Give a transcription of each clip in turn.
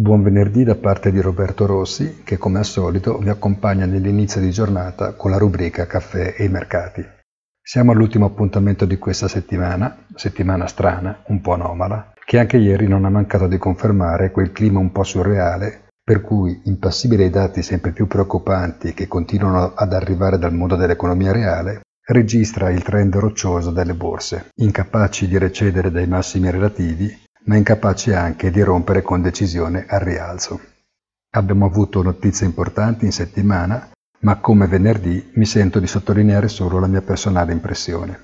Buon venerdì da parte di Roberto Rossi che come al solito vi accompagna nell'inizio di giornata con la rubrica Caffè e i mercati. Siamo all'ultimo appuntamento di questa settimana, settimana strana, un po' anomala, che anche ieri non ha mancato di confermare quel clima un po' surreale per cui, impassibile ai dati sempre più preoccupanti che continuano ad arrivare dal mondo dell'economia reale, registra il trend roccioso delle borse, incapaci di recedere dai massimi relativi ma incapaci anche di rompere con decisione al rialzo. Abbiamo avuto notizie importanti in settimana, ma come venerdì mi sento di sottolineare solo la mia personale impressione.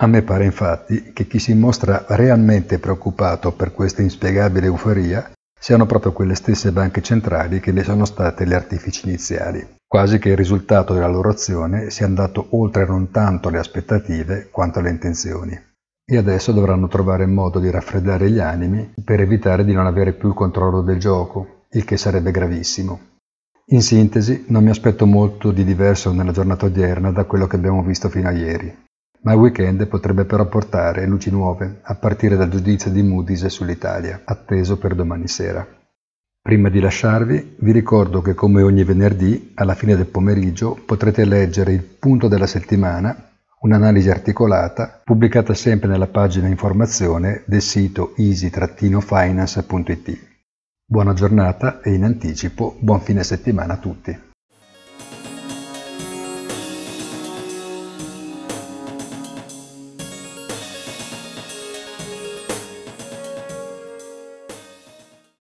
A me pare infatti che chi si mostra realmente preoccupato per questa inspiegabile euforia siano proprio quelle stesse banche centrali che ne sono state le artifici iniziali, quasi che il risultato della loro azione sia andato oltre non tanto le aspettative quanto le intenzioni e adesso dovranno trovare modo di raffreddare gli animi per evitare di non avere più il controllo del gioco, il che sarebbe gravissimo. In sintesi, non mi aspetto molto di diverso nella giornata odierna da quello che abbiamo visto fino a ieri, ma il weekend potrebbe però portare luci nuove, a partire dal giudizio di Moody's sull'Italia, atteso per domani sera. Prima di lasciarvi, vi ricordo che come ogni venerdì, alla fine del pomeriggio, potrete leggere il punto della settimana un'analisi articolata pubblicata sempre nella pagina informazione del sito easy-finance.it. Buona giornata e in anticipo buon fine settimana a tutti.